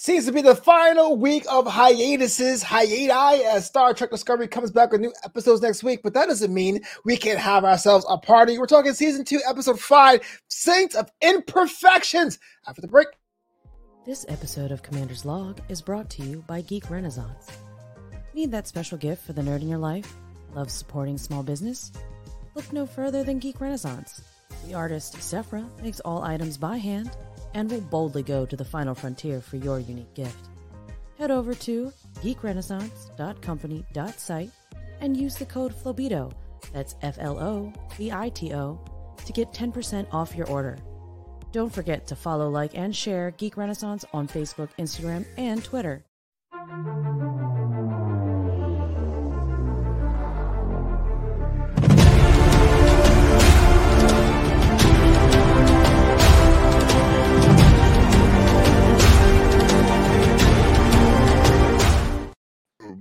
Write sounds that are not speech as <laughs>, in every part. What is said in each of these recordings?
Seems to be the final week of hiatuses, hiati, as Star Trek Discovery comes back with new episodes next week. But that doesn't mean we can't have ourselves a party. We're talking season two, episode five, Saints of Imperfections. After the break. This episode of Commander's Log is brought to you by Geek Renaissance. Need that special gift for the nerd in your life? Love supporting small business? Look no further than Geek Renaissance. The artist Sephra makes all items by hand and will boldly go to the final frontier for your unique gift. Head over to geekrenaissance.company.site and use the code FLOBITO, that's F L O B I T O, to get 10% off your order. Don't forget to follow, like, and share Geek Renaissance on Facebook, Instagram, and Twitter.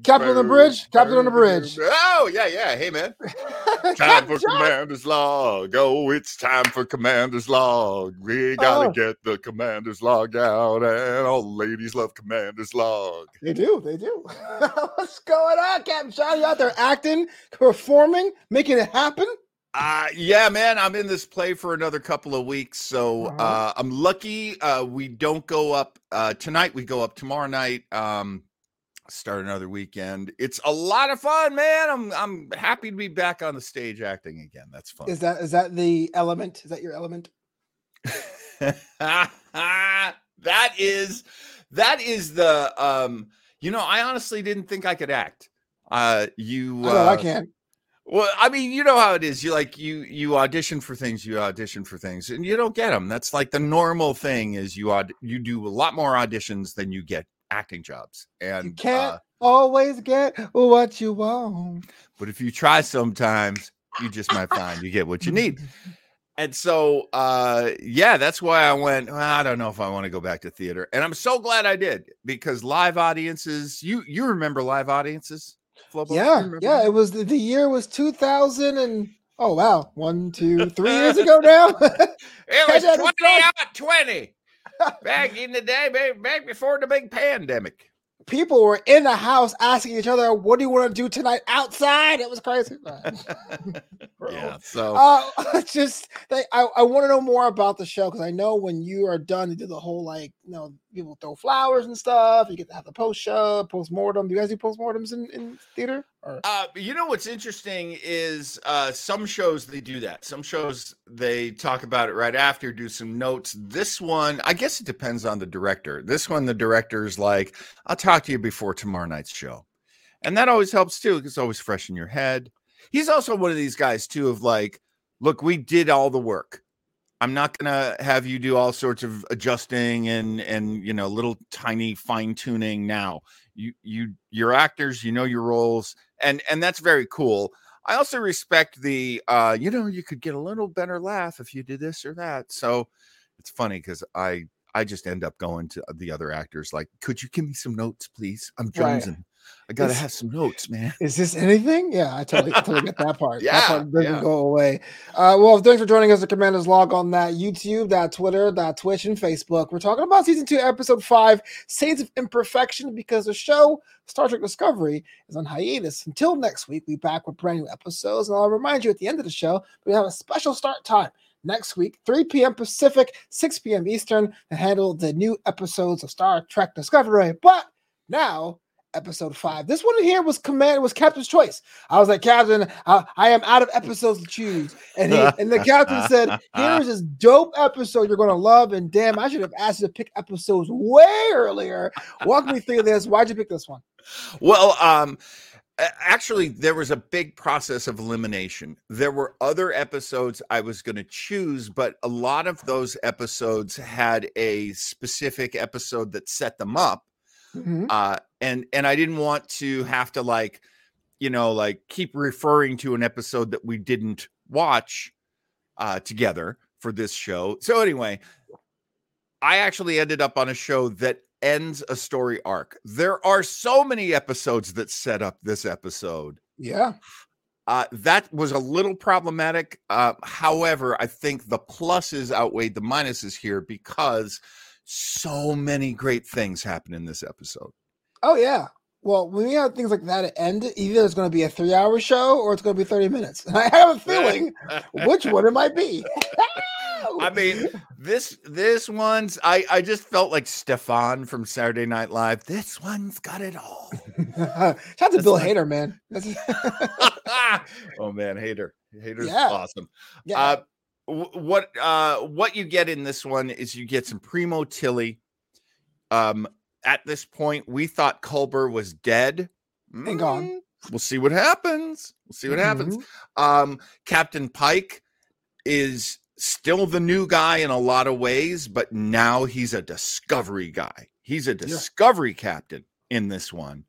Captain on the bridge. Captain on the bridge. Oh, yeah, yeah. Hey, man. <laughs> Time for Commander's Log. Oh, it's time for Commander's Log. We got to Oh. get the Commander's Log out, and all the ladies love Commander's Log. They do. They do. <laughs> What's going on, Captain John? You out there acting, performing, making it happen? Uh, yeah, man, I'm in this play for another couple of weeks. So Uh-huh. uh, I'm lucky uh, we don't go up uh, tonight. We go up tomorrow night. Um, start another weekend. It's a lot of fun, man. I'm I'm happy to be back on the stage acting again. That's fun. Is that is that the element? Is that your element? <laughs> that is that is the um you know i honestly didn't think i could act uh you I, know, I uh, can't. well i mean you know how it is you like you you audition for things you audition for things and you don't get them that's like the normal thing is you aud- you do a lot more auditions than you get acting jobs and You can't uh, always get what you want. but if you try sometimes you just might find you get what you need <laughs> and so uh yeah that's why i went "Well, i don't know if i want to go back to theater and i'm so glad i did because live audiences you you remember live audiences Flobo? Yeah, yeah. that? It was the, year was 2000 and oh wow, one, two, three years <laughs> ago now. <laughs> it was Had 20 in out 20 back in the day baby, back before the big pandemic People were in the house asking each other, "What do you want to do tonight outside?" It was crazy. <laughs> Bro. yeah <laughs> so Uh, <laughs> just they, I, I want to know more about the show because I know when you are done, you do the whole like, you know, people throw flowers and stuff. You get to have the post show, post mortem. Do you guys do post mortems in, in theater? Or Uh, you know what's interesting is uh, some shows they do that. Some shows they talk about it right after, do some notes. This one, I guess it depends on the director. This one, the director's like, "I'll talk to you before tomorrow night's show," and that always helps too. It's always fresh in your head. He's also one of these guys too of like, "Look, we did all the work. I'm not gonna have you do all sorts of adjusting and and you know little tiny fine tuning now." You you you're actors, you know your roles and and that's very cool i also respect the uh you know you could get a little better laugh if you did this or that so it's funny because i i just end up going to the other actors like could you give me some notes please i'm Right. I gotta It's- have some notes man is this anything? Yeah, I totally, totally get that <laughs> part. yeah, that part doesn't yeah. go away. Uh, well, thanks for joining us at Commanders Log on that YouTube, that Twitter, that Twitch, and Facebook. We're talking about season two, episode five, Saints of Imperfection, because the show Star Trek Discovery is on hiatus until next week. We'll be back with brand new episodes, and I'll remind you at the end of the show we have a special start time next week, 3 p.m. Pacific, 6 p.m. Eastern, to handle the new episodes of Star Trek Discovery. But now, episode five. This one here was command was Captain's choice. I was like, Captain, I, I am out of episodes to choose, and he and the captain said, "Here's this dope episode you're gonna love." And damn, I should have asked you to pick episodes way earlier. Walk me through this. Why'd you pick this one? well um actually there was a big process of elimination there were other episodes i was going to choose but a lot of those episodes had a specific episode that set them up Mhm. uh and and i didn't want to have to like you know like keep referring to an episode that we didn't watch uh together for this show so anyway i actually ended up on a show that ends a story arc there are so many episodes that set up this episode Yeah, uh, that was a little problematic. Uh, however, I think the pluses outweighed the minuses here because So many great things happen in this episode. Oh yeah. Well, when you have things like that at end, either it's going to be a three-hour show or it's going to be thirty minutes. And <laughs> I have a feeling which one it might be. <laughs> I mean, this this one's I I just felt like Stefan from Saturday Night Live. This one's got it all. <laughs> Shout out to Bill like, Hader, man. oh man, Hader, Hader's yeah. awesome. Yeah. Uh, what uh what you get in this one is you get some primo Tilly. Um, at this point, we thought Culber was dead and mm, gone. We'll see what happens. We'll see what mm-hmm. happens. Um, Captain Pike is still the new guy in a lot of ways, but now he's a discovery guy. He's a discovery yeah. captain in this one.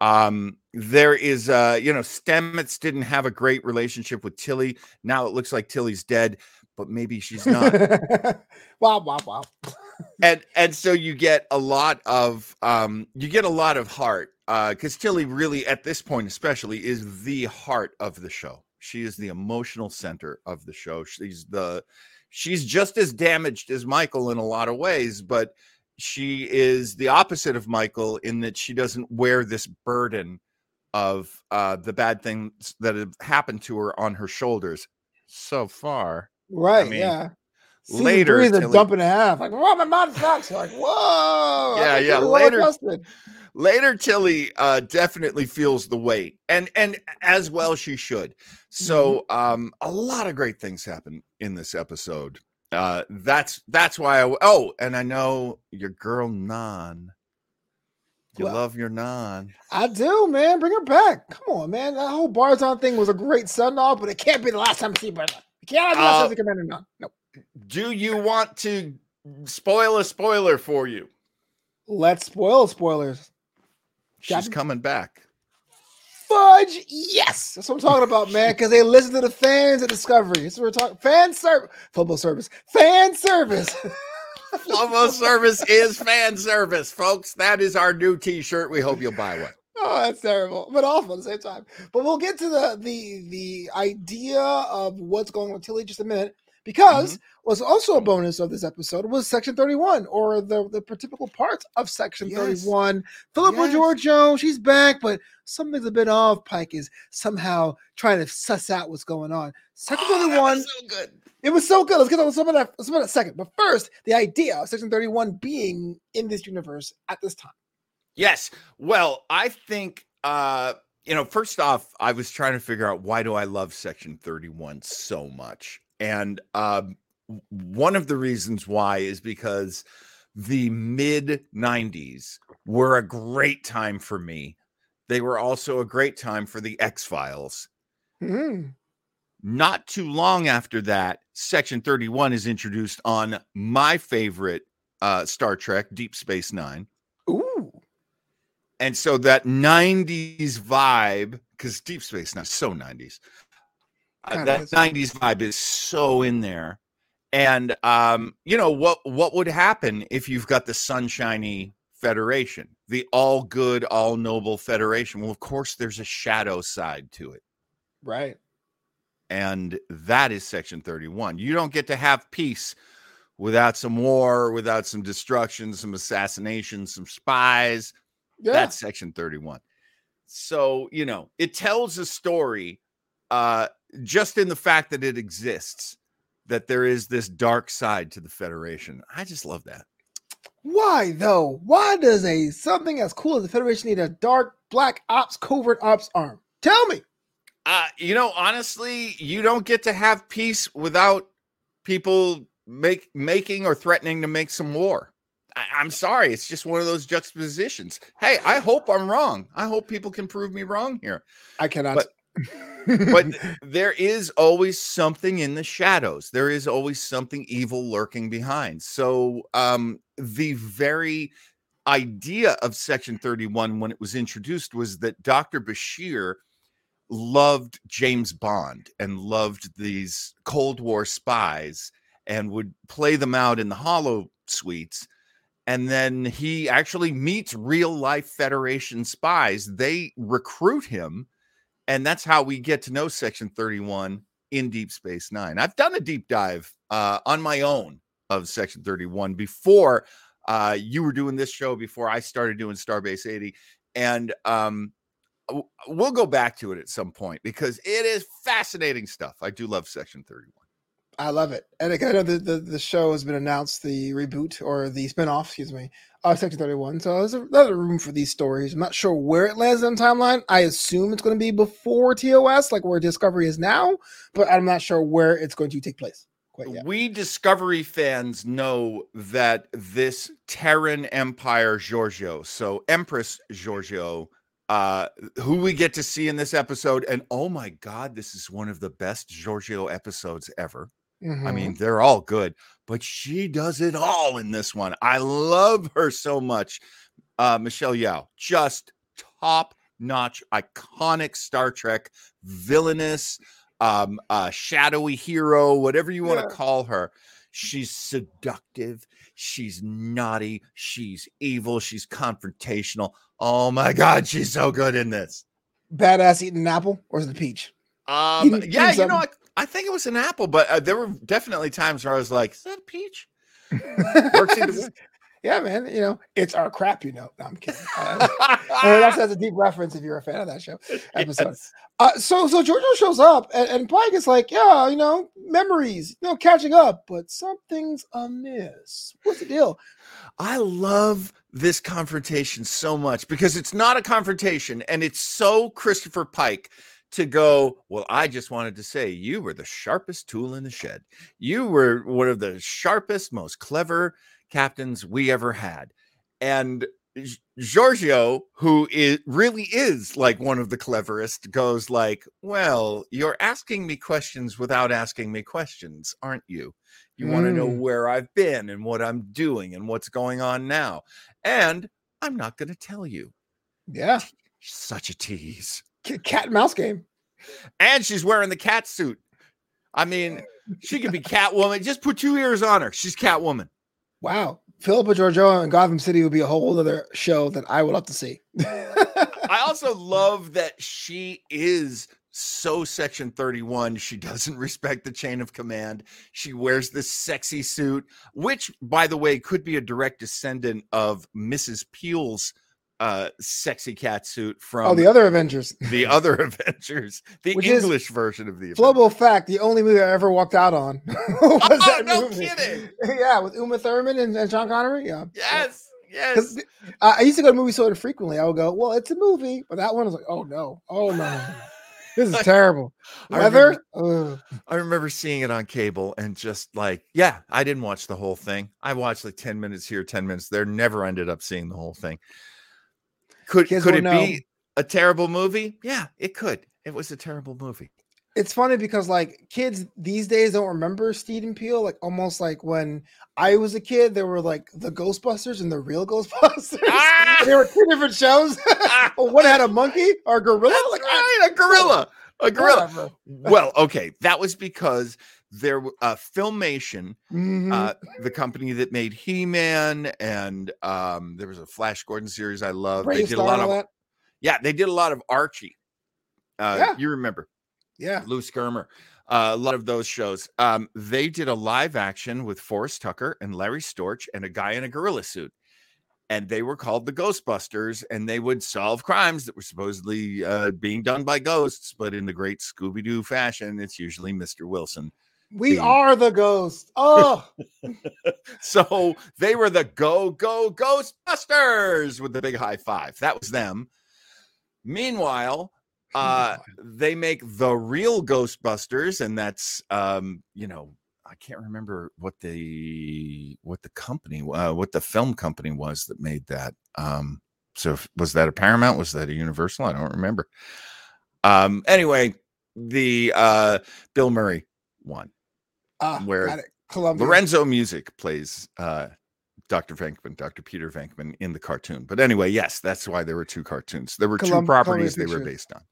Um, there is uh, you know, Stamets didn't have a great relationship with Tilly. Now it looks like Tilly's dead, but maybe she's not. <laughs> wow, wow, wow. <laughs> and and so you get a lot of um you get a lot of heart uh because Tilly really at this point especially is the heart of the show. She is the emotional center of the show. She's the she's just as damaged as Michael in a lot of ways, but she is the opposite of Michael in that she doesn't wear this burden of uh, the bad things that have happened to her on her shoulders so far. Right. I mean, yeah. Season later, three, dump and a half. Like, whoa, my mouth sucks. Like, whoa. Yeah, yeah. Later, later Tilly uh, definitely feels the weight, and and as well she should. So, mm-hmm. um, a lot of great things happen in this episode. Uh, that's that's why I. Oh, and I know your girl Nhan. You well, love your Nhan. I do, man. Bring her back. Come on, man. That whole Barzan thing was a great send off, but it can't be the last time I see brother. It can't be the last uh, time Commander Nhan. Nope. Do you want to spoil a spoiler for you? Let's spoil spoilers. She's coming back. Fudge, yes. That's what I'm talking about, man. Because they listen to the fans at Discovery. So we're talking fan service, football service, fan service. <laughs> Flomo service is fan service, folks. That is our new T-shirt. We hope you'll buy one. Oh, that's terrible, but awful at the same time. But we'll get to the the the idea of what's going on with Tilly just a minute because mm-hmm. was also a bonus of this episode was section 31 or the the typical parts of section yes. 31 philippa yes. georgiou she's back but something's a bit off pike is somehow trying to suss out what's going on section oh, 31 so good it was so good let's get on some of that some of that second but first the idea of section 31 being in this universe at this time yes well i think uh you know, first off, I was trying to figure out why do I love Section 31 so much? And um, one of the reasons why is because the mid 90s were a great time for me. They were also a great time for the X Files. Mm. Not too long after that, Section 31 is introduced on my favorite uh, Star Trek, Deep Space Nine. Ooh. And so that 90s vibe, because Deep Space Nine is so 90s, uh, that 90s vibe is so in there. And um you know what what would happen if you've got the sunshiny federation the all good all noble federation? Well of course there's a shadow side to it. Right and that is section 31 you don't get to have peace without some war without some destruction some assassination some spies yeah. that's section 31 so you know it tells a story uh just in the fact that it exists, that there is this dark side to the Federation. I just love that. Why though? Why does a something as cool as the Federation need a dark black ops covert ops arm? Tell me. Uh, you know, honestly, you don't get to have peace without people make making or threatening to make some war. I, am sorry, it's just one of those juxtapositions. Hey, I hope I'm wrong. I hope people can prove me wrong here. I cannot. But but <laughs> there is always something in the shadows. There is always something evil lurking behind. So um, the very idea of Section 31 when it was introduced was that Dr. Bashir loved James Bond and loved these Cold War spies and would play them out in the hollow suites. And then he actually meets real life Federation spies. They recruit him and that's how we get to know Section 31 in Deep Space Nine. I've done a deep dive uh, on my own of Section 31 before Uh, you were doing this show before I started doing Starbase 80. And um, we'll go back to it at some point because it is fascinating stuff. I do love Section 31. I love it. And I know the, the, the show has been announced, the reboot or the spinoff, excuse me, of Section 31. So there's another room for these stories. I'm not sure where it lands on timeline. I assume it's going to be before TOS, like where Discovery is now, but I'm not sure where it's going to take place. Quite yet. We Discovery fans know that this Terran Empire Georgiou, so Empress Georgiou, uh, who we get to see in this episode, and oh my God, this is one of the best Georgiou episodes ever. I Mhm. mean, they're all good, but she does it all in this one. I love her so much. Uh, Michelle Yeoh, just top notch, iconic Star Trek villainous, um, uh, shadowy hero, whatever you want to Yeah. call her. She's seductive. She's naughty. She's evil. She's confrontational. Oh my God, she's so good in this. badass eating an apple or is it a peach? Um, didn't yeah, choose you know, I. I think it was an apple, but uh, there were definitely times where I was like, "Is that a peach?" <laughs> Works either way. Yeah, man. You know, it's our crap, you know. No, I'm kidding. <laughs> Uh, that's, that's a deep reference if you're a fan of that show <laughs> episode. Yes. Uh, so so Georgiou shows up and, and Pike is like, yeah, you know, memories, you know, catching up, but something's amiss. What's the deal? I love this confrontation so much because it's not a confrontation, and it's so Christopher Pike to go. Well, I just wanted to say you were the sharpest tool in the shed. You were one of the sharpest, most clever captains we ever had, and. Georgiou, who is really is like one of the cleverest, goes like, "Well, you're asking me questions without asking me questions, aren't you? You want to know Mm. where I've been and what I'm doing and what's going on now. And I'm not going to tell you. Yeah, Such a tease. cat and mouse game. And she's wearing the cat suit. I mean, she could be <laughs> Catwoman. Just put two ears on her. She's Catwoman. Wow, Philippa Georgiou and Gotham City would be a whole other show that I would love to see. <laughs> I also <laughs> love that she is so section 31 she doesn't respect the chain of command she wears this sexy suit which by the way could be a direct descendant of mrs peel's uh sexy cat suit from oh, the other Avengers. <laughs> the other <laughs> Avengers, the Which English version of the Avengers. Global fact: the only movie I ever walked out on <laughs> was Oh, that no movie. kidding. yeah, with Uma Thurman and, and Sean Connery. Yeah. Yes, yes. 'Cause I I used to go to movies so frequently. I would go, well, it's a movie, but that one was like, oh no, oh no, this is terrible. I Weather, Ugh. I remember seeing it on cable and just like, yeah, I didn't watch the whole thing. I watched like 10 minutes here, 10 minutes there, never ended up seeing the whole thing. Could Kids could it know. be a terrible movie? Yeah, it could. It was a terrible movie. it's funny because like kids these days don't remember Steed and Peel. Like almost like when I was a kid, there were like the Ghostbusters and the real <laughs> Ghostbusters. Ah! there were two different shows. <laughs> one had a monkey or a gorilla. That's like right, a gorilla. A gorilla. whatever. Well, okay, that was because there uh filmation Mhm. uh, the company that made He-Man, and um, there was a Flash Gordon series I love. They did a lot of that. yeah, they did a lot of Archie. Uh, Yeah. You remember Yeah. Lou Scheimer? Uh, a lot of those shows. Um, they did a live action with Forrest Tucker and Larry Storch and a guy in a gorilla suit, and they were called the Ghostbusters, and they would solve crimes that were supposedly uh, being done by ghosts, but in the great Scooby Doo fashion, it's usually Mister Wilson. We The- are the ghost. Oh, <laughs> So they were the Go Go Ghostbusters with the big high five. That was them. Meanwhile, uh, they make the real Ghostbusters, and that's um, you know, I can't remember what the what the company uh, what the film company was that made that. Um, so was that a Paramount? Was that a Universal? I don't remember. Um, anyway, the uh Bill Murray one. Ah, where. Columbia. Lorenzo Music plays uh, Dr. Venkman, Dr. Peter Venkman in the cartoon. But anyway, yes, that's why there were two cartoons. There were two Colum- properties they were based on.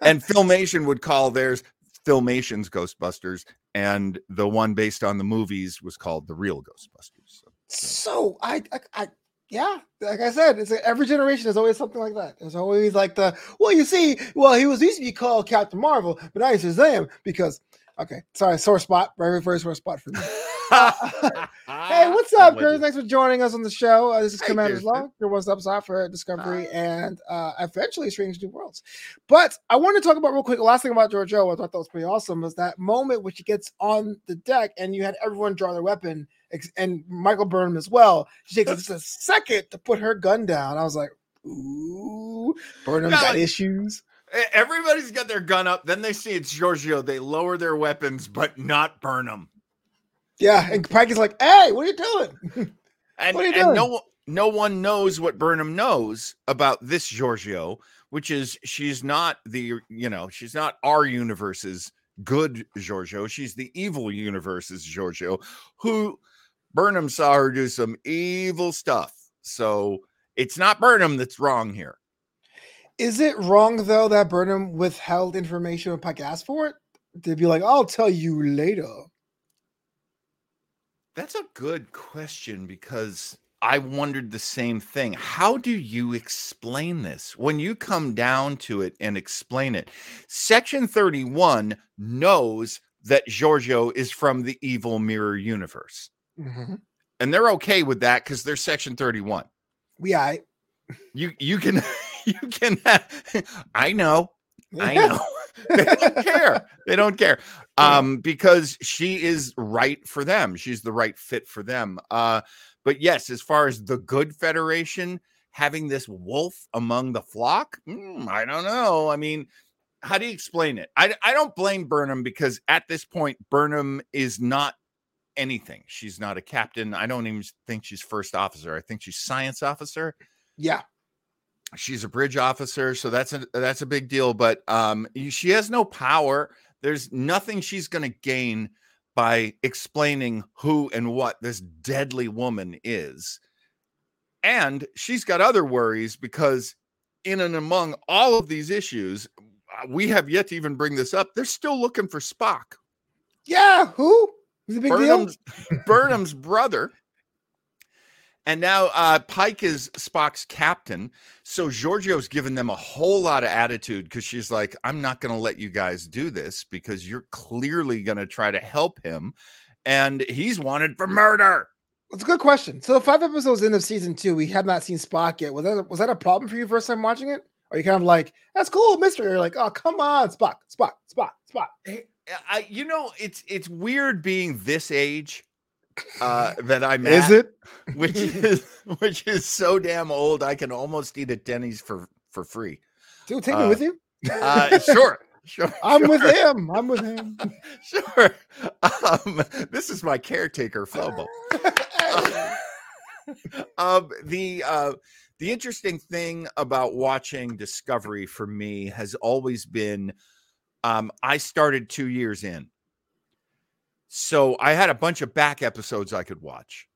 And <laughs> Filmation would call theirs Filmation's Ghostbusters, and the one based on the movies was called The Real Ghostbusters. So, so I, I, I, yeah, like I said, it's like every generation is always something like that. It's always like the well, you see, well, he was used to be called Captain Marvel, but now he's Shazam because okay, sorry, sore spot, very very sore spot for me. <laughs> <laughs> hey, what's up, Chris? Thanks for joining us on the show. Uh, this is Hey, Commander's. Log, one stop shop for Discovery and uh, eventually Strange New Worlds. But I want to talk about real quick. The last thing about Georgiou, I thought that was pretty awesome, was that moment when she gets on the deck and you had everyone draw their weapon, and Michael Burnham as well. She takes just a <laughs> second to put her gun down. I was like, ooh, Burnham Yeah, got like- issues. Everybody's got their gun up. Then they see it's Georgiou. They lower their weapons, but not burn them. Yeah, and Pike is like, hey, what are you doing? <laughs> And, What are you doing? no no one knows what Burnham knows about this Georgiou, which is she's not the you know she's not our universe's good Georgiou. She's the evil universe's Georgiou, who Burnham saw her do some evil stuff. So it's not Burnham that's wrong here. Is it wrong though that Burnham withheld information when Pike asked for it? To be like, I'll tell you later. That's a good question because I wondered the same thing. How do you explain this when you come down to it and explain it? Section 31 knows that Georgiou is from the evil mirror universe, Mm-hmm. and they're okay with that because they're Section 31. We I You you can <laughs> <laughs> you can <laughs> I know I know. <laughs> they don't care. They don't care. Um, because she is right for them. She's the right fit for them. Uh, but yes, as far as the good federation having this wolf among the flock, mm, I don't know. I mean, how do you explain it? I, I don't blame Burnham because at this point, Burnham is not anything. She's not a captain. I don't even think she's first officer. I think she's science officer Yeah. She's a bridge officer so that's a that's a big deal but um she has no power there's nothing she's going to gain by explaining who and what this deadly woman is and she's got other worries because in and among all of these issues uh, we have yet to even bring this up they're still looking for spock Yeah. Who? Is it a big deal? Burnham's, Burnham's brother. And now uh, Pike is Spock's captain. So Georgiou's given them a whole lot of attitude because she's like, I'm not going to let you guys do this because you're clearly going to try to help him. And he's wanted for murder. It's a good question. So five episodes in of season two, we have not seen Spock yet. Was that was that a problem for you first time watching it? Or you kind of like, that's cool, mystery. You're like, oh come on, Spock, Spock, Spock, Spock. I, you know, it's it's weird being this age uh, that I'm Is at, it? which is <laughs> which is so damn old. I can almost eat at Denny's for for free. Dude, take me Uh, with you. Uh, sure, <laughs> sure. I'm with him. I'm with him. <laughs> Sure. Um, this is my caretaker, Flobo. um, the uh, the interesting thing about watching Discovery for me has always been um, I started two years in. So I had a bunch of back episodes I could watch.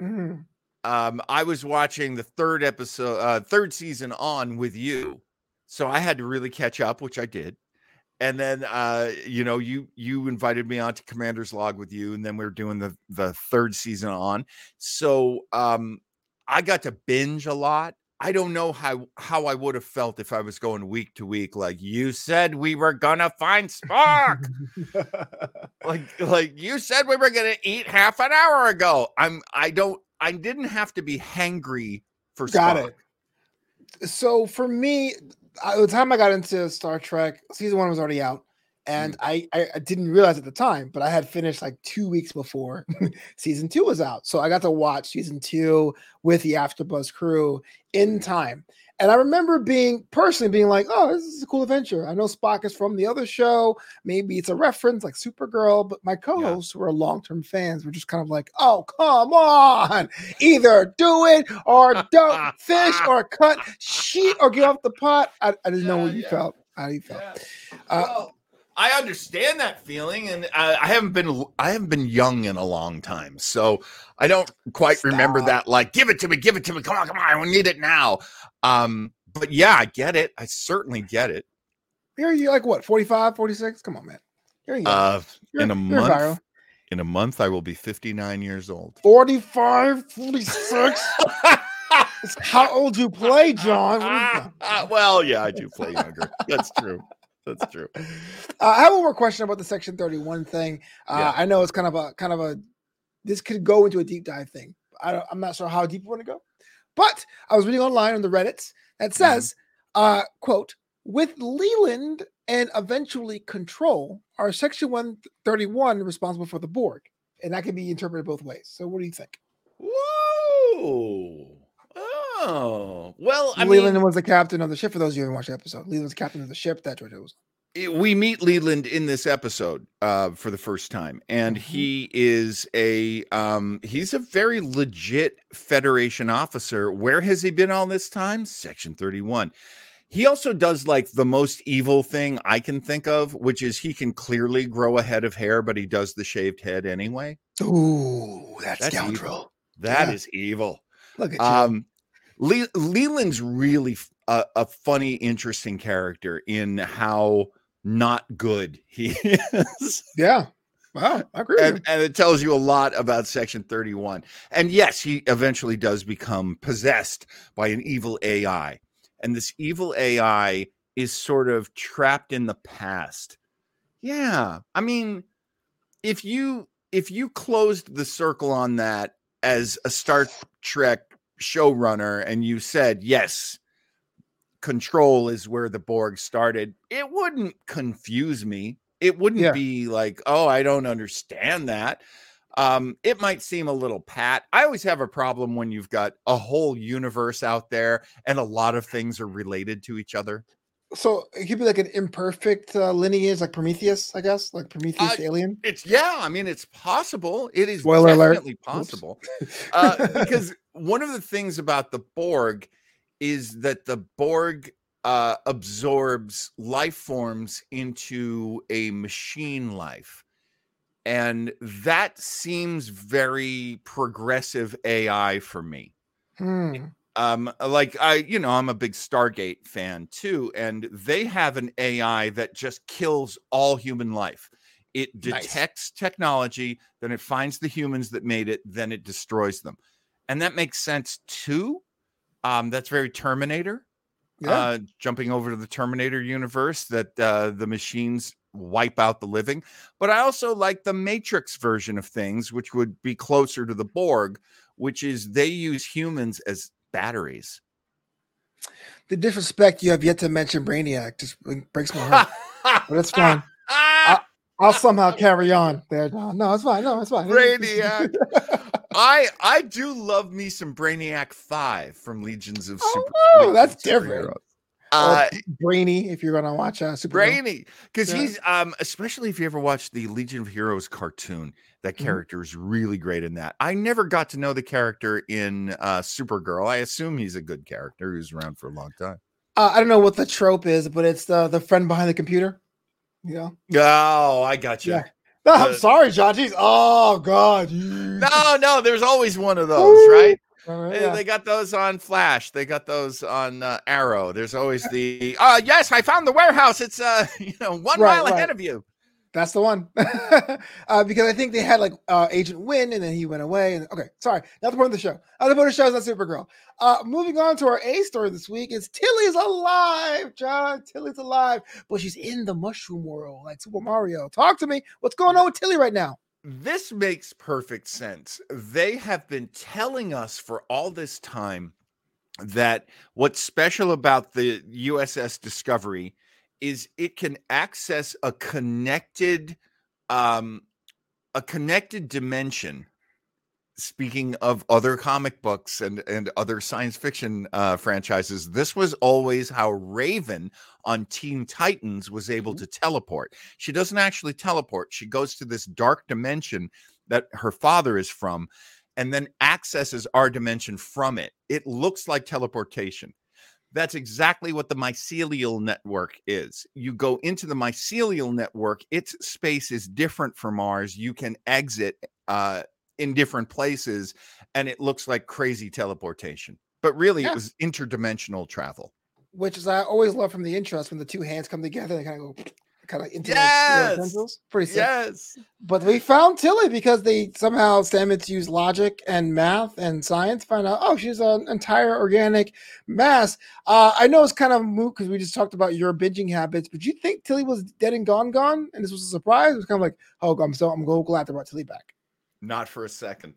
Mhm. Um, I was watching the third episode, uh, third season on with you. So I had to really catch up, which I did. And then uh, you know, you you invited me on to Commander's Log with you, and then we are doing the the third season on. So um I got to binge a lot. I don't know how how I would have felt if I was going week to week. Like you said, we were gonna find Spock. <laughs> like like you said, we were gonna eat half an hour ago. I'm I don't I didn't have to be hangry for Got Spock. it. so for me, I, the time I got into Star Trek, season one was already out, and I, I I didn't realize at the time, but I had finished like two weeks before <laughs> season two was out, so I got to watch season two with the AfterBuzz crew in time. And I remember being personally being like, "Oh, this is a cool adventure." I know Spock is from the other show. Maybe it's a reference like Supergirl, but my co-hosts who are long-term fans were just kind of like, "Oh, come on! <laughs> Either do it or don't <laughs> fish or cut sheet or get off the pot." I, I didn't know what you yeah. felt. How you felt? Yeah. Uh, well, I understand that feeling, and I, I haven't been I haven't been young in a long time, so I don't quite remember that. Like, give it to me, give it to me, come on, come on, we need it now. Um, but yeah, I get it. I certainly get it. Here you like what 45, 46? Come on, man. Here you go. Uh, You're- in a month, viral. in a month, I will be fifty nine years old. 45, 46. <laughs> How old do you play, John. You- <laughs> Uh, well, yeah, I do play younger. That's true. That's true. <laughs> Uh, I have one more question about the Section 31 thing. Uh, Yeah. I know it's kind of a kind of a this could go into a deep dive thing. I don't, I'm not sure how deep you want to go, but I was reading online on the Reddits that Mm-hmm. says, uh, "quote With Leland and eventually Control, are Section 131 responsible for the Borg?" And that can be interpreted both ways. So, what do you think? Whoa. Oh. Well, I Leland mean, was the captain of the ship. For those of you who haven't watched the episode, Leland was the captain of the ship that George was. it- we meet Leland in this episode uh, for the first time, and Mhm. he is a um, he's a very legit Federation officer. Where has he been all this time? Section thirty one. He also does like the most evil thing I can think of, which is he can clearly grow a head of hair, but he does the shaved head anyway. Ooh, that That's evil. scoundrel! That Yeah. is evil. Look at you. Um, Le- Leland's really a funny, interesting character in how not good he <laughs> is. yeah. Wow, I agree. and, and it tells you a lot about Section 31. And yes, he eventually does become possessed by an evil AI. And this evil AI is sort of trapped in the past. Yeah. I mean, if you if you closed the circle on that as a Star Trek showrunner and you said, yes, control is where the Borg started, it wouldn't confuse me. It wouldn't Yeah. be like, oh, I don't understand that. Um, it might seem a little pat. I always have a problem when you've got a whole universe out there and a lot of things are related to each other. So it could be like an imperfect uh, lineage, like Prometheus, I guess, like Prometheus Uh, alien. It's yeah, I mean, it's possible. It is Spoiler alert. definitely possible. <laughs> uh, because one of the things about the Borg is that the Borg uh, absorbs life forms into a machine life. And that seems very progressive AI for me. Hmm. Um, like I, you know, I'm a big Stargate fan too, and they have an AI that just kills all human life. It Nice. detects technology, then it finds the humans that made it, then it destroys them. And that makes sense too. Um, that's very Terminator. Yeah. Uh, jumping over to the Terminator universe, that uh, the machines wipe out the living. But I also like the Matrix version of things, which would be closer to the Borg, which is they use humans as batteries. the disrespect you have yet to mention Brainiac just breaks my heart. <laughs> but it's fine. I'll somehow carry on there. No, no, it's fine. No, it's fine. Brainiac. <laughs> I I do love me some Brainiac Five from Legions of Oh, Super. oh, that's different. Uh, Brainy, if you're gonna watch uh, Super. Brainy, because Yeah. he's um, especially if you ever watch the Legion of Heroes cartoon, that Mhm. character is really great in that. I never got to know the character in uh Supergirl. I assume he's a good character who's around for a long time. Uh, I don't know what the trope is, but it's the the friend behind the computer. You know. Oh, I got you. Yeah. No, <laughs> I'm sorry, John. Jeez. Oh God. No, no, there's always one of those, right? Right, They- yeah. They got those on Flash. They got those on uh, Arrow. There's always the uh yes, I found the warehouse. It's uh <laughs> you know one Right, mile right. ahead of you. That's the one. <laughs> uh, because I think they had like uh, Agent Winn, and then he went away. And okay, sorry, not the point of the show. Uh, the point of the show is not Supergirl. Uh, moving on to our A story this week is Tilly's alive, John. Tilly's alive, but she's in the mushroom world, like Super Mario. Talk to me. What's going on with Tilly right now? This makes perfect sense. They have been telling us for all this time that what's special about the USS Discovery is it can access a connected um a connected dimension speaking of other comic books and and other science fiction uh franchises this was always how raven on teen titans was able to teleport. She doesn't actually teleport. She goes to this dark dimension that her father is from and then accesses our dimension from it. It looks like teleportation. That's exactly what the mycelial network is. You go into the mycelial network, its space is different from ours. You can exit uh, in different places, and it looks like crazy teleportation. But really, Yeah. it was interdimensional travel. Which is I always love from the interest when the two hands come together, they kind of go kind of into Yes! Pretty sick. Yes. But we found Tilly because they somehow Stamets used logic and math and science find out, oh, she's an entire organic mass. Uh, I know it's kind of moot because we just talked about your binging habits, but you think Tilly was dead and gone, gone? And this was a surprise? It was kind of like, oh, I'm so I'm so glad they brought Tilly back. Not for a second.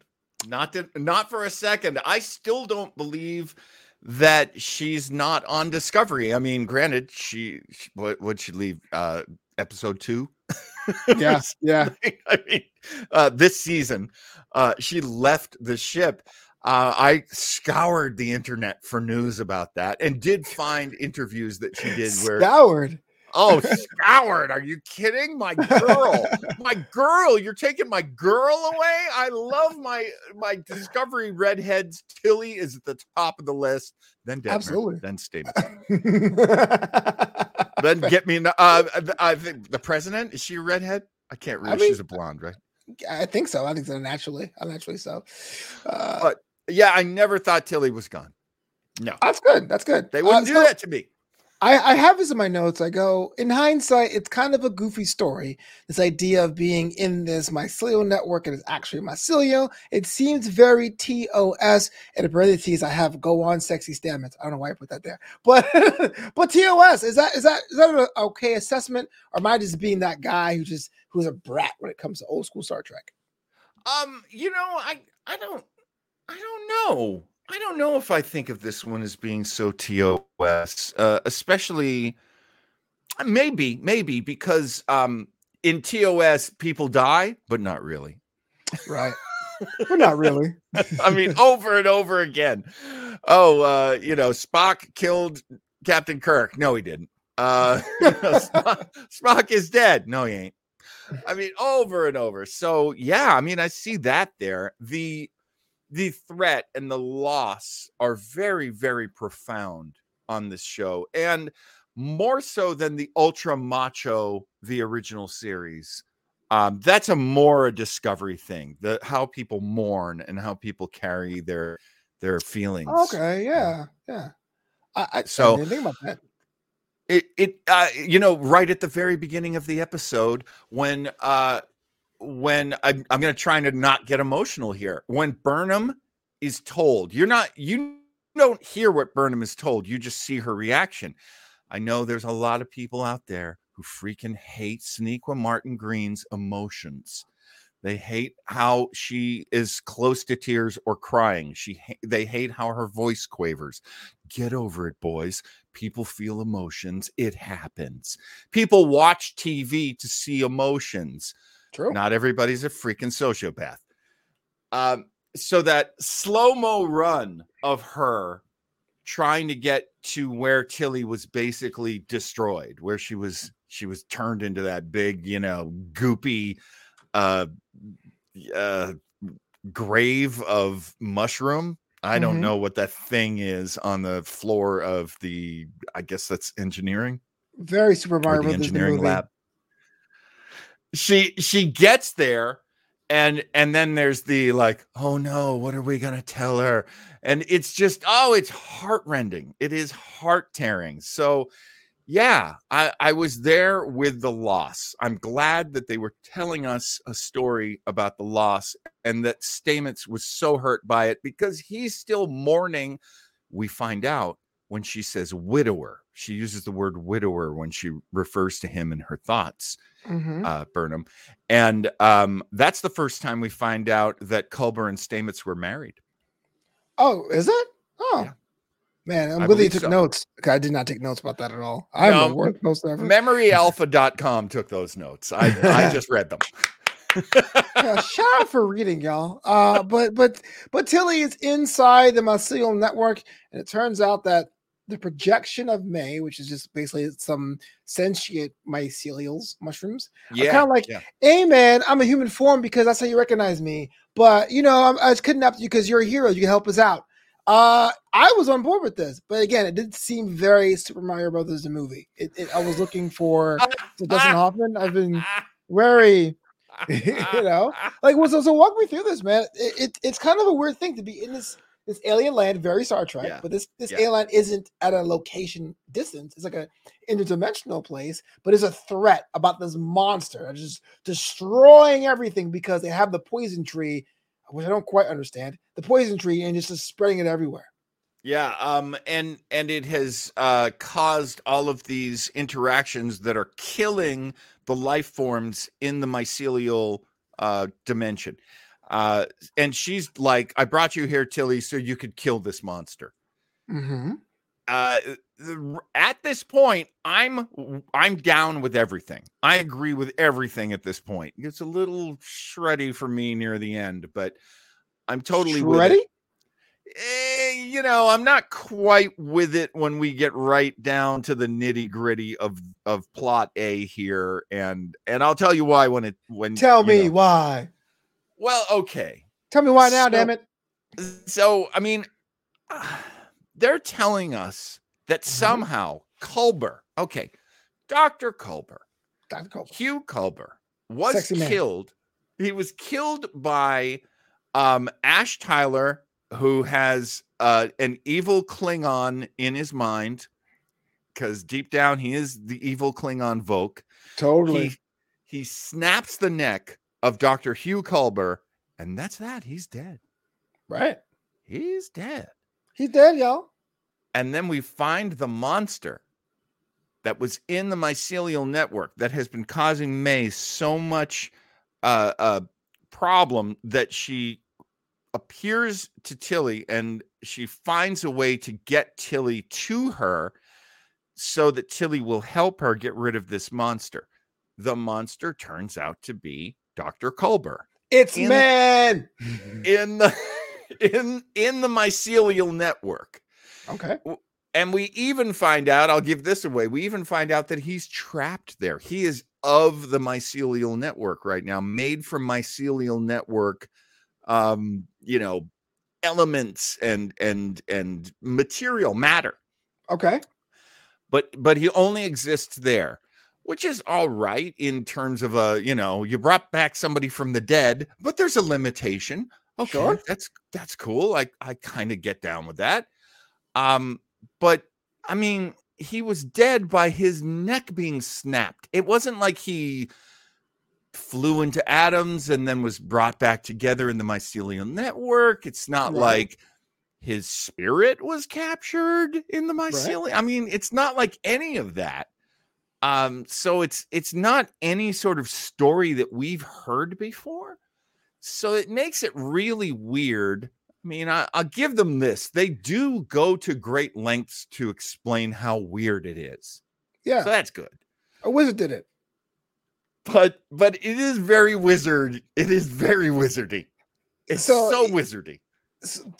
Not to, not for a second. I still don't believe that she's not on Discovery. I mean, granted, she, she what would she leave uh episode 2? <laughs> Yeah, yeah. <laughs> I mean, uh this season uh she left the ship. Uh, I scoured the internet for news about that and did find interviews that she did where Scoured. Oh, scoured. Are you kidding? My girl. <laughs> my girl. You're taking my girl away? I love my my discovery redheads. Tilly is at the top of the list. Then Detmer, Absolutely. Then Stevens. <laughs> then get me in the, uh I think the president. Is she a redhead? I can't remember. mean, She's a blonde, right? I think so. I think so naturally. Naturally so. Uh, But yeah, I never thought Tilly was gone. No. that's good. That's good. They Uh, wouldn't do so- that to me. I, I have this in my notes. I go, in hindsight, it's kind of a goofy story. This idea of being in this mycelial network and it's actually mycelial. It seems very TOS. And in parentheses, I have go on sexy stamens. I don't know why I put that there. But <laughs> but TOS, is that is that is that an okay assessment? Or am I just being that guy who just who's a brat when it comes to old school Star Trek? Um, you know, I I don't I don't know. I don't know if I think of this one as being so TOS, uh, especially maybe, maybe because um in TOS people die, but not really. Right. <laughs> but not really. I mean, over and over again. Oh, uh, you know, Spock killed Captain Kirk. No, he didn't. Uh, <laughs> Spock, Spock is dead. No, he ain't. I mean, over and over. So yeah, I mean, I see that there. The the threat and the loss are very, very profound on this show, and more so than the ultra macho, the original series. Um, that's a more a discovery thing. The how people mourn and how people carry their their feelings. Okay, yeah, yeah. I, I So- I think about that. it it uh you know right at the very beginning of the episode when uh when I'm, I'm gonna try to not get emotional here. When burnham is told you're not you don't hear what burnham is told you just see her reaction. I know there's a lot of people out there who freaking hate Sonequa martin green's emotions. They hate how she is close to tears or crying. She they hate how her voice quavers. Get over it boys. People feel emotions. It happens. People watch tv to see emotions True. not everybody's a freaking sociopath um so that slow-mo run of her trying to get to where tilly was basically destroyed where she was she was turned into that big you know goopy uh uh grave of mushroom I don't Mhm. know what that thing is on the floor of the. I guess that's engineering Very Super Mario the Brothers the engineering movie. lab. She she gets there, and and then there's the like, oh no, what are we gonna tell her? And it's just oh, it's heartrending. It is heart tearing. So yeah, I, I was there with the loss. I'm glad that they were telling us a story about the loss and that Stamets was so hurt by it because he's still mourning. We find out when she says widower. She uses the word widower when she refers to him in her thoughts, Mhm. uh, Burnham. And um, that's the first time we find out that Culber and Stamets were married. Oh, is it? Oh, Yeah. man, I'm glad you took so. notes. I did not take notes about that at all. I'm No, the worst ever. MemoryAlpha.com took those notes. I, I <laughs> just read them. yeah, shout out for reading, y'all. Uh, but but but Tilly is inside the mycelial network, and it turns out that the projection of May, which is just basically some sentient mycelials, mushrooms, Yeah. kinda like- yeah. hey man, I'm a human form because that's how you recognize me. But you know, I'm, I was kidnapped you because you're a hero. You can help us out. Uh, I was on board with this, but again, it did seem very Super Mario Brothers the movie. It, it, I was looking for <laughs> Dustin Hoffman. I've been very, <laughs> you know, like so, so walk me through this, man. It, it it's kind of a weird thing to be in this this alien land, very Star Trek, Yeah. but this this Yeah. alien isn't at a location distance. It's like a interdimensional place, but it's a threat about this monster that's just destroying everything because they have the poison tree, which I don't quite understand. The poison tree and just, just spreading it everywhere. Yeah, um, and and it has uh, caused all of these interactions that are killing the life forms in the mycelial uh, dimension. Uh, and she's like, I brought you here, Tilly, so you could kill this monster. Mm-hmm. Uh, at this point, I'm I'm down with everything. I agree with everything at this point. It's a little shreddy for me near the end, but I'm totally with Ready? Eh, you know, I'm not quite with it when we get right down to the nitty gritty of of plot A here, and and I'll tell you why when it when Tell me know. why. Well, okay. Tell me why now, So- damn it. So I mean, <sighs> they're telling us that Mhm. somehow Culber, okay, Doctor Culber, Dr. Cole. Hugh Culber was Sexy man. killed. He was killed by um, Ash Tyler, who has uh, an evil Klingon in his mind, because deep down he is the evil Klingon Voq. Totally. He he snaps the neck of Doctor Hugh Culber, and that's that. He's dead. right. He's dead. He's dead, y'all. And then we find the monster that was in the mycelial network that has been causing May so much uh, uh, problem that she appears to Tilly and she finds a way to get Tilly to her so that Tilly will help her get rid of this monster. The monster turns out to be Dr. Culber It's In- man. in the <laughs> in in the mycelial network. Okay. And we even find out, I'll give this away. We even find out that he's trapped there. He is of the mycelial network right now, made from mycelial network um, you know, elements and and and material matter. Okay. But but he only exists there, which is all right in terms of a, you know, you brought back somebody from the dead, but there's a limitation. Okay, Sure. that's that's cool. I I kind of get down with that. Um, but I mean, he was dead by his neck being snapped. It wasn't like he flew into atoms and then was brought back together in the mycelial network. It's not Right. like his spirit was captured in the mycelium. I mean, it's not like any of that. Um, so it's it's not any sort of story that we've heard before. So it makes it really weird. I mean, I, I'll give them this. They do go to great lengths to explain how weird it is. Yeah. So that's good. a wizard did it. But but it is very wizard. It is very wizardy. It's So so, wizardy.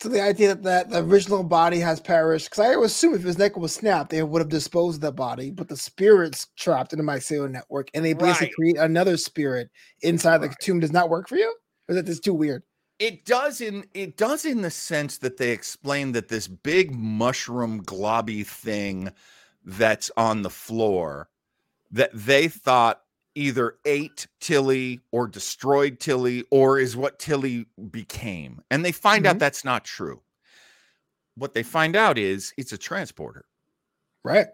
To the idea that, that the original body has perished, because I would assume if his neck was snapped, they would have disposed of the body, but the spirit's trapped in the mycelial network, and they basically Right. create another spirit inside the tomb. Does not work for you? Or is that just too weird? It does in it does in the sense that they explain that this big mushroom globby thing that's on the floor that they thought either ate Tilly or destroyed Tilly or is what Tilly became. And they find out Mhm. that's not true. What they find out is it's a transporter. Right.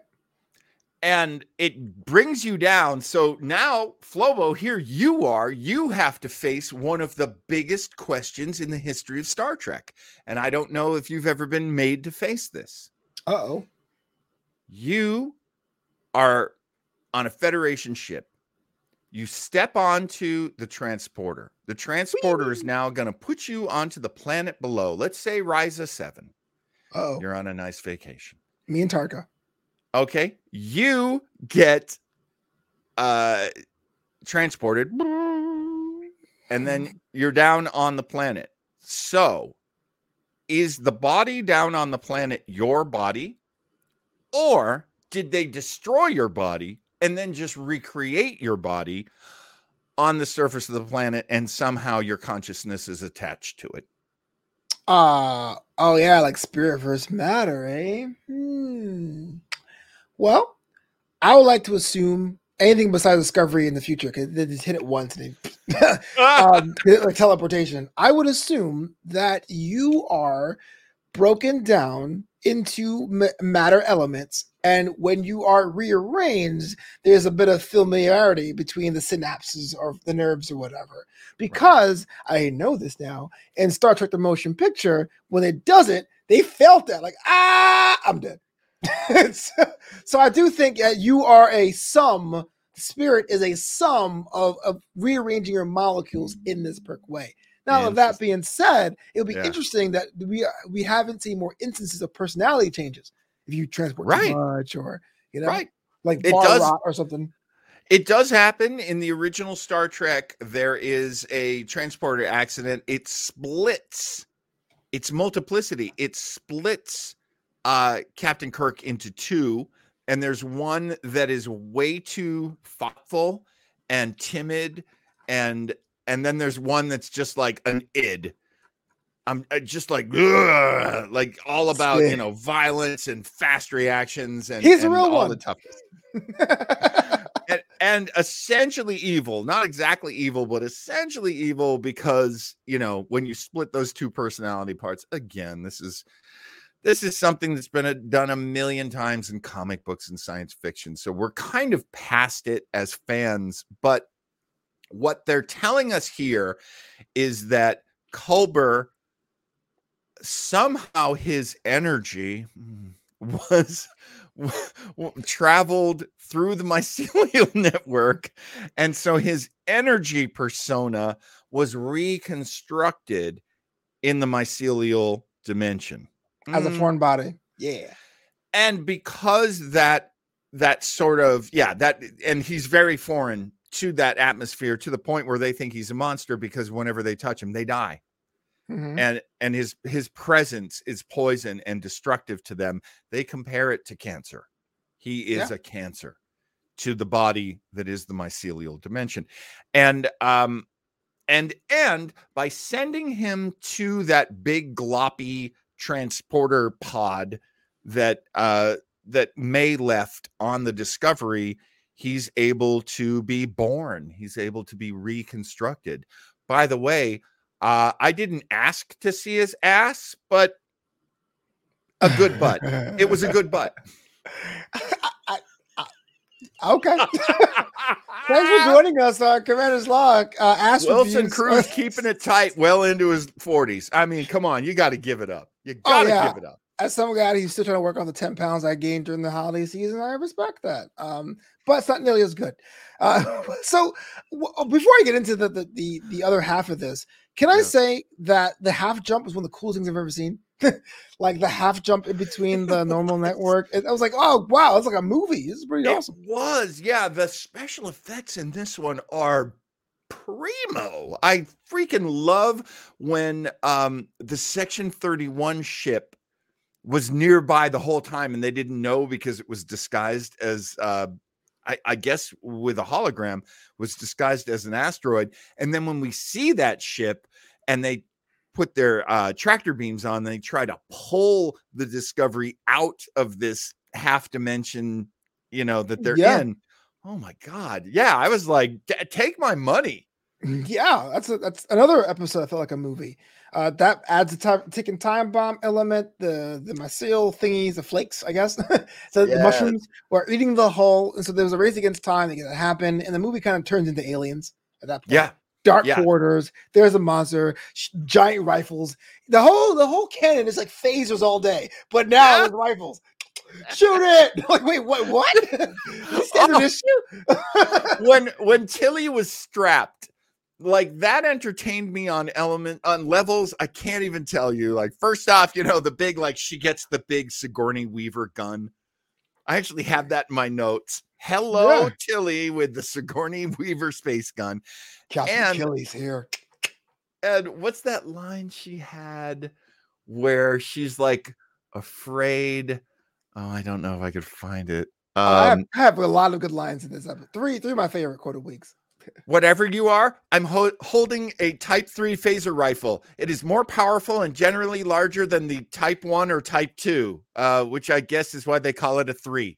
and it brings you down. So now, Flobo, here you are. You have to face one of the biggest questions in the history of Star Trek. And I don't know if you've ever been made to face this. Uh oh. You are on a Federation ship. You step onto the transporter. The transporter is now going to put you onto the planet below. Let's say Risa 7. Uh oh. You're on a nice vacation. Me and Tarka. Okay. You get uh transported and then you're down on the planet. So, is the body down on the planet your body or did they destroy your body and then just recreate your body on the surface of the planet and somehow your consciousness is attached to it? Uh oh yeah, like spirit versus matter, eh? Hmm. Well, I would like to assume anything besides discovery in the future because they just hit it once and they <laughs> <laughs> um, like teleportation. I would assume that you are broken down into ma- matter elements, and when you are rearranged, there's a bit of familiarity between the synapses or the nerves or whatever. Because I know this now, in Star Trek: The Motion Picture, when it does it, they felt that like ah, I'm dead. <laughs> so, so I do think that you are a sum spirit is a sum of, of rearranging your molecules in this perk way. Now, that being said, it'll be Yeah. interesting that we we haven't seen more instances of personality changes if you transport Right. too much or you know, right. like It does- rot or something. It does happen in the original Star Trek. There is a transporter accident. It splits. It's multiplicity. It splits uh, Captain Kirk into two, and there's one that is way too thoughtful and timid, and and then there's one that's just like an id. I'm uh, just like "Ugh," like all about you know violence and fast reactions and He's and real all one. the toughness <laughs> and, and essentially evil not exactly evil but essentially evil because you know when you split those two personality parts again this is this is something that's been a, done a million times in comic books and science fiction so we're kind of past it as fans but what they're telling us here is that Culber somehow his energy <laughs> was traveled through the mycelial <laughs> network and so his energy persona was reconstructed in the mycelial dimension as a Mm, foreign body. Yeah. and because that that sort of yeah that and he's very foreign to that atmosphere to the point where they think he's a monster because whenever they touch him they die Mhm. and and his his presence is poison and destructive to them they compare it to cancer. He is a cancer to the body that is the mycelial dimension. And um and and by sending him to that big gloppy transporter pod that uh that may left on the discovery he's able to be born. He's able to be reconstructed. By the way uh i didn't ask to see his ass but a good butt it was a good butt <laughs> I- I- okay. <laughs> Thanks for joining us on Commander's Log. Uh, ask wilson reviews. cruz keeping it tight well into his 40s i mean come on you got to give it up you got to yeah. give it up as some guy who's still trying to work on the 10 pounds I gained during the holiday season, I respect that. Um, but it's not nearly as good. Uh, <laughs> so w- before I get into the, the the the other half of this, can I Yeah. say that the half jump was one of the coolest things I've ever seen? <laughs> like the half jump in between the <laughs> normal network. I was like, oh wow, it's like a movie. This is pretty It awesome. was, yeah. The special effects in this one are primo. I freaking love when um the Section 31 ship was nearby the whole time and they didn't know because it was disguised as uh I, I guess with a hologram was disguised as an asteroid. And then when we see that ship and they put their uh, tractor beams on, they try to pull the discovery out of this half dimension, you know, that they're Yeah. in. Oh my God. Yeah. I was like, take my money. Yeah, that's a, that's another episode. I felt like a movie. Uh, that adds a time, ticking time bomb element. The the mycel thingies, the flakes, I guess. <laughs> so the mushrooms were eating the hull, and so there was a race against time that to happen, and the movie kind of turns into aliens at that point. Yeah. dark yeah. corridors. There's a monster, sh- giant rifles. The whole the whole canon is like phasers all day, but now Yeah. there's rifles. Shoot it! <laughs> Like, wait, what? What? <laughs> Oh. when when Tilly was strapped, like that entertained me on element on levels I can't even tell you. Like first off, you know the big like she gets the big Sigourney Weaver gun. I actually have that in my notes. Hello, Yeah. Tilly, with the Sigourney <laughs> Weaver space gun. Captain And- Achilles here. And what's that line she had where she's like afraid? Oh, I don't know if I could find it. I, have, Um, I have a lot of good lines in this episode. Three, three of my favorite quoted weeks. Whatever you are, I'm ho- holding a Type 3 phaser rifle. It is more powerful and generally larger than the Type 1 or Type 2, uh, which I guess is why they call it a 3.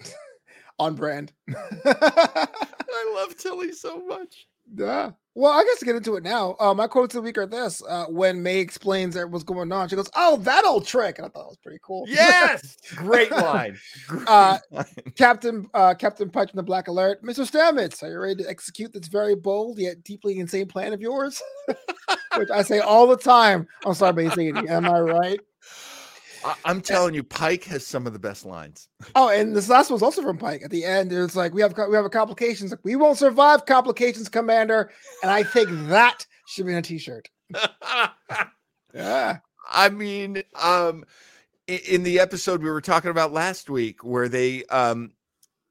<laughs> On brand. <laughs> I love Tilly so much. Yeah. Well, I guess to get into it now. Uh, my quotes of the week are this: uh, when May explains that what's going on, she goes, "Oh, that old trick," and I thought it was pretty cool. Yes! <laughs> Great line. Great Uh, line. Captain uh, Captain Pike from the Black Alert, Mr. Stamets, are you ready to execute this very bold yet deeply insane plan of yours? <laughs> Which I say all the time on Starbase 80. Am I right? I, am telling you, Pike has some of the best lines. <laughs> Oh, and this last one's also from Pike. At the end, it's like we have we have a complications. Like, we won't survive complications, Commander. And I think that should be in a T-shirt. <laughs> yeah. I mean, um, in the episode we were talking about last week, where they um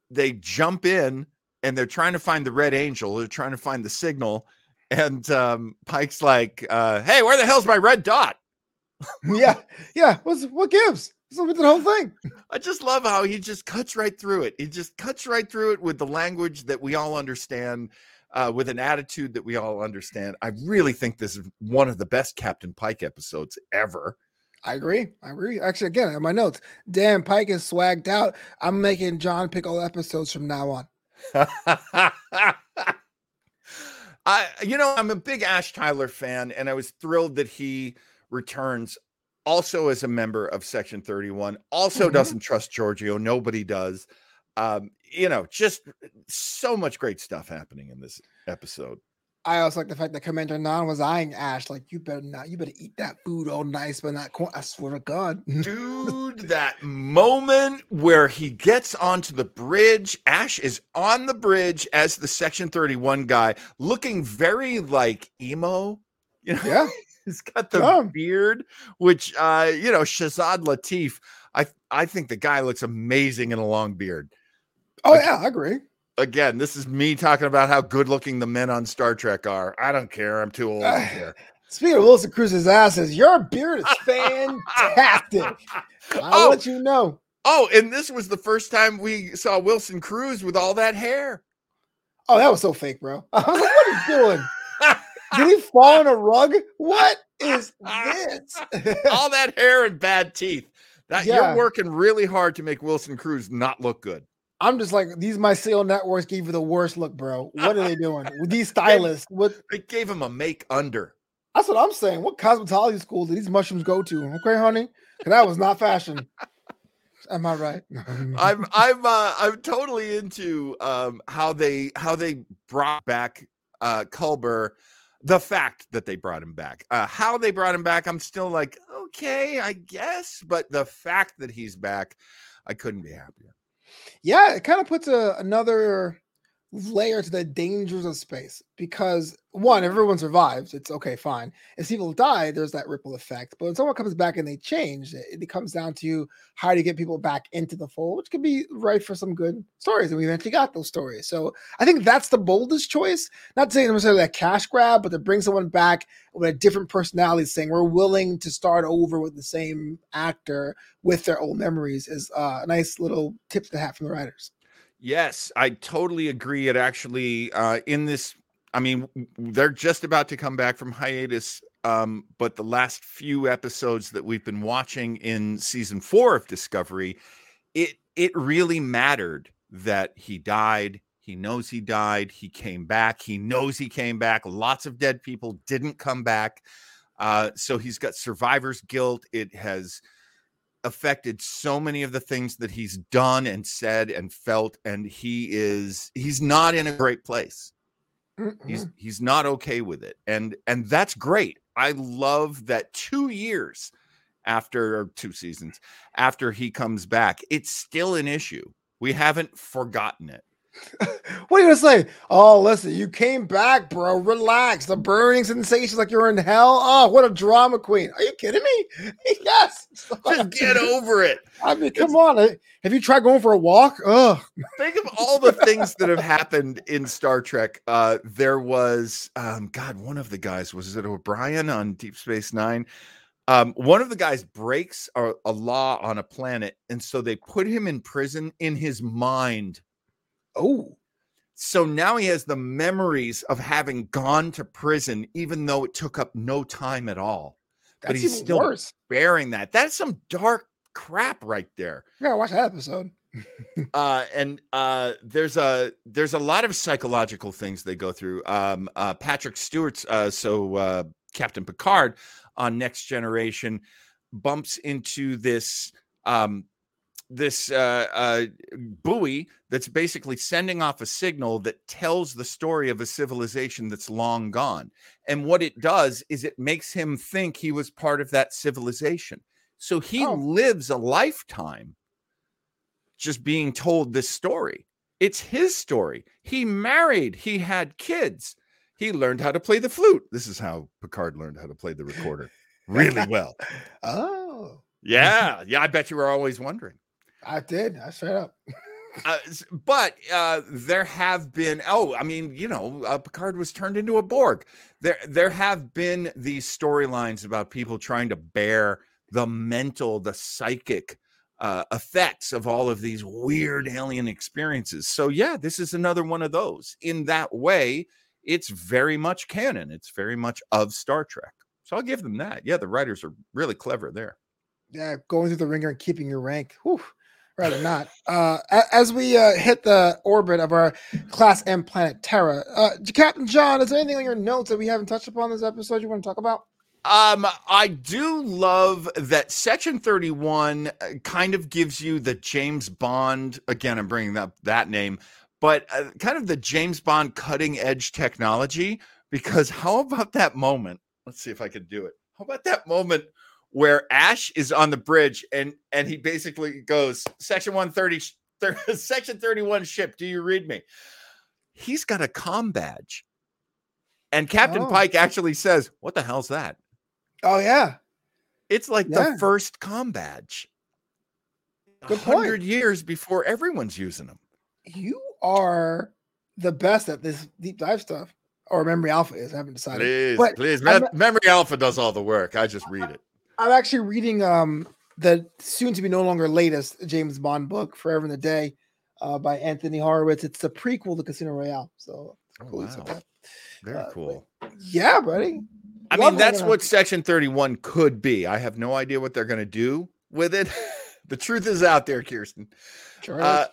they jump in and they're trying to find the Red Angel. They're trying to find the signal, and um, Pike's like, uh, "Hey, where the hell's my red dot?" Yeah, yeah. What's what gives? What's the whole thing? I just love how he just cuts right through it. He just cuts right through it with the language that we all understand, uh, with an attitude that we all understand. I really think this is one of the best Captain Pike episodes ever. I agree. I agree. Actually, again, in my notes, Dan Pike is swagged out. I'm making John pick all episodes from now on. <laughs> I, you know, I'm a big Ash Tyler fan, and I was thrilled that he returns also as a member of Section 31. Also mm-hmm. doesn't trust Georgiou. Nobody does. Um, you know, just so much great stuff happening in this episode. I also like the fact that Commander Nhan was eyeing Ash like, you better not, you better eat that food all nice, but not corn. I swear to God. Dude, that moment where he gets onto the bridge, Ash is on the bridge as the Section 31 guy, looking very like emo. You know? Yeah. He's got the beard, which uh, you know, Shazad Latif. I I think the guy looks amazing in a long beard. Oh like, yeah, I agree again, this is me talking about how good looking the men on Star Trek are. I don't care. I'm too old care. Speaking of Wilson Cruz's asses, your beard is fantastic. <laughs> I'll oh, let you know. Oh, and this was the first time we saw Wilson Cruz with all that hair. Oh, that was so fake, bro. <laughs> I was like, what are you doing? <laughs> Did he fall on a rug? What is this? <laughs> all that hair and bad teeth. That yeah. you're working really hard to make Wilson Cruz not look good. I'm just like these My mycelial networks gave you the worst look, bro. What are they doing with <laughs> these stylists? What they gave him a make under. That's what I'm saying. What cosmetology school did these mushrooms go to? Okay, honey, that was not fashion. Am I right? I'm I'm uh, I'm totally into um, how they how they brought back uh, Culber. The fact that they brought him back, uh, how they brought him back, I'm still like, okay, I guess. But the fact that he's back, I couldn't be happier yeah, it kind of puts a, another layer to the dangers of space because one, everyone survives. It's okay, fine. If people die, there's that ripple effect. But when someone comes back and they change, it, it comes down to how to get people back into the fold, which could be right for some good stories. And we eventually got those stories. So I think that's the boldest choice. Not to say necessarily a cash grab, but to bring someone back with a different personality, saying we're willing to start over with the same actor with their old memories is uh, a nice little tip to have from the writers. Yes, I totally agree. It actually, uh, in this, I mean, they're just about to come back from hiatus, um, but the last few episodes that we've been watching in season four of Discovery, it it really mattered that he died. He knows he died. He came back. He knows he came back. Lots of dead people didn't come back. Uh, so he's got survivor's guilt. It has affected so many of the things that he's done and said and felt and he is he's not in a great place. Mm he's he's not okay with it and and that's great. I love that two years after two seasons after he comes back it's still an issue. We haven't forgotten it <laughs> what are you gonna say? Oh, listen, you came back, bro. Relax. The burning sensations like you're in hell. Oh, what a drama queen. Are you kidding me? <laughs> yes. <laughs> Just get over it. I mean, come it's, on. Have you tried going for a walk? Ugh. Think of all the things that have happened in Star Trek. Uh, there was um, God, one of the guys, was it O'Brien on Deep Space Nine? Um, one of the guys breaks a, a law on a planet, and so they put him in prison in his mind Oh. So now he has the memories of having gone to prison, even though it took up no time at all. That's but he's still worse. bearing that. That's some dark crap right there. Yeah, watch that episode. uh, and uh, there's a there's a lot of psychological things they go through. Um, uh, Patrick Stewart's uh, so uh, Captain Picard on Next Generation bumps into this um, this uh, uh, buoy that's basically sending off a signal that tells the story of a civilization that's long gone. And what it does is it makes him think he was part of that civilization. So he Oh. lives a lifetime just being told this story. It's his story. He married, he had kids, he learned how to play the flute. This is how Picard learned how to play the recorder really <laughs> well. Oh, Yeah, yeah, I bet you were always wondering. I did. I straight up. Uh, but uh, there have been oh i mean you know uh, picard was turned into a borg. There there have been these storylines about people trying to bear the mental the psychic uh, effects of all of these weird alien experiences. So yeah this is another one of those. In that way it's very much canon. It's very much of star trek. So i'll give them that. Yeah the writers are really clever there. Yeah, going through the ringer and keeping your rank. Whew, rather not. Uh, as we uh, hit the orbit of our Class M planet Terra, uh, Captain John, is there anything on your notes that we haven't touched upon this episode you want to talk about? Um, I do love that Section 31 uh, kind of gives you the James Bond. Again, I'm bringing up that name, but uh, kind of the James Bond cutting edge technology. Because how about that moment? Let's see if I can do it. How about that moment where Ash is on the bridge and and he basically goes, Section 130, thir- <laughs> Section 31 ship. Do you read me? He's got a com badge. And Captain Oh. Pike actually says, What the hell's that? Oh yeah, It's like Yeah. the first com badge. Good point. hundred years before everyone's using them. you are the best at this deep dive stuff, or Memory Alpha is. I haven't decided. Please, But please. I'm Memory Alpha does all the work. I just read it. I'm actually reading um the soon to be no longer latest James Bond book, Forever and the Day, uh, by Anthony Horowitz. It's a prequel to Casino Royale. So Oh, cool. wow. okay. Very Uh, cool. yeah, buddy. I love mean, that's having a- what Section 31 could be. I have no idea what they're going to do with it. <laughs> the truth is out there, Kirsten. Sure Uh.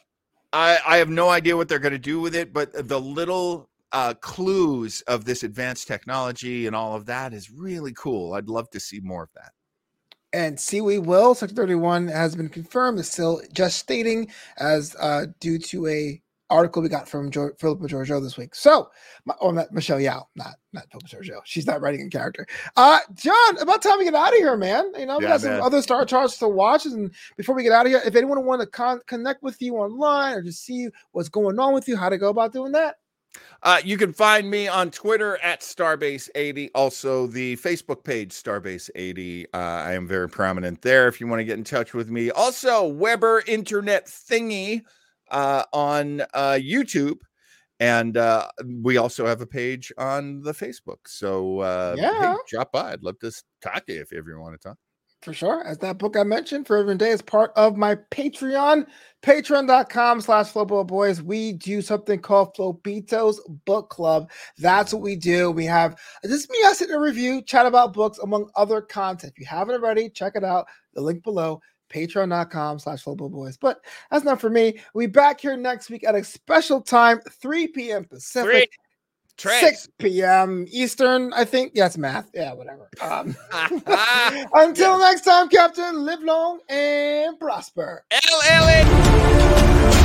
I, I have no idea what they're going to do with it, but the little uh, clues of this advanced technology and all of that is really cool. I'd love to see more of that. And see, we will. Section 31 has been confirmed. It's still just stating as uh, due to a article we got from jo- Philippa Georgiou this week. So, my, oh, not Michelle Yeoh, not not Philippa Georgiou. She's not writing in character. Uh, John, about time we get out of here, man. You know, we Yeah, got some man. other Star Charts to watch. And before we get out of here, if anyone want to con- connect with you online or just see what's going on with you, how to go about doing that? Uh, you can find me on Twitter at Starbase80. Also, the Facebook page Starbase80. Uh, I am very prominent there if you want to get in touch with me. Also, Weber Internet Thingy uh, on uh, YouTube. And uh, we also have a page on the Facebook. So, uh, hey, Yeah. drop by. I'd love to talk to you if you ever want to talk. For sure. As that book I mentioned, for every Day, is part of my Patreon, patreon.com slash Boys. We do something called Flobito's Book Club. That's what we do. We have is me us in a review, chat about books, among other content. If you haven't already, check it out. The link below, patreon.com slash Boys. But that's not for me. We'll back here next week at a special time, 3 p.m. Pacific. Trace. 6 p.m. Eastern, I think. Yeah, it's math. Yeah, whatever. Um, <laughs> <laughs> until next time, Captain, live long and prosper. L.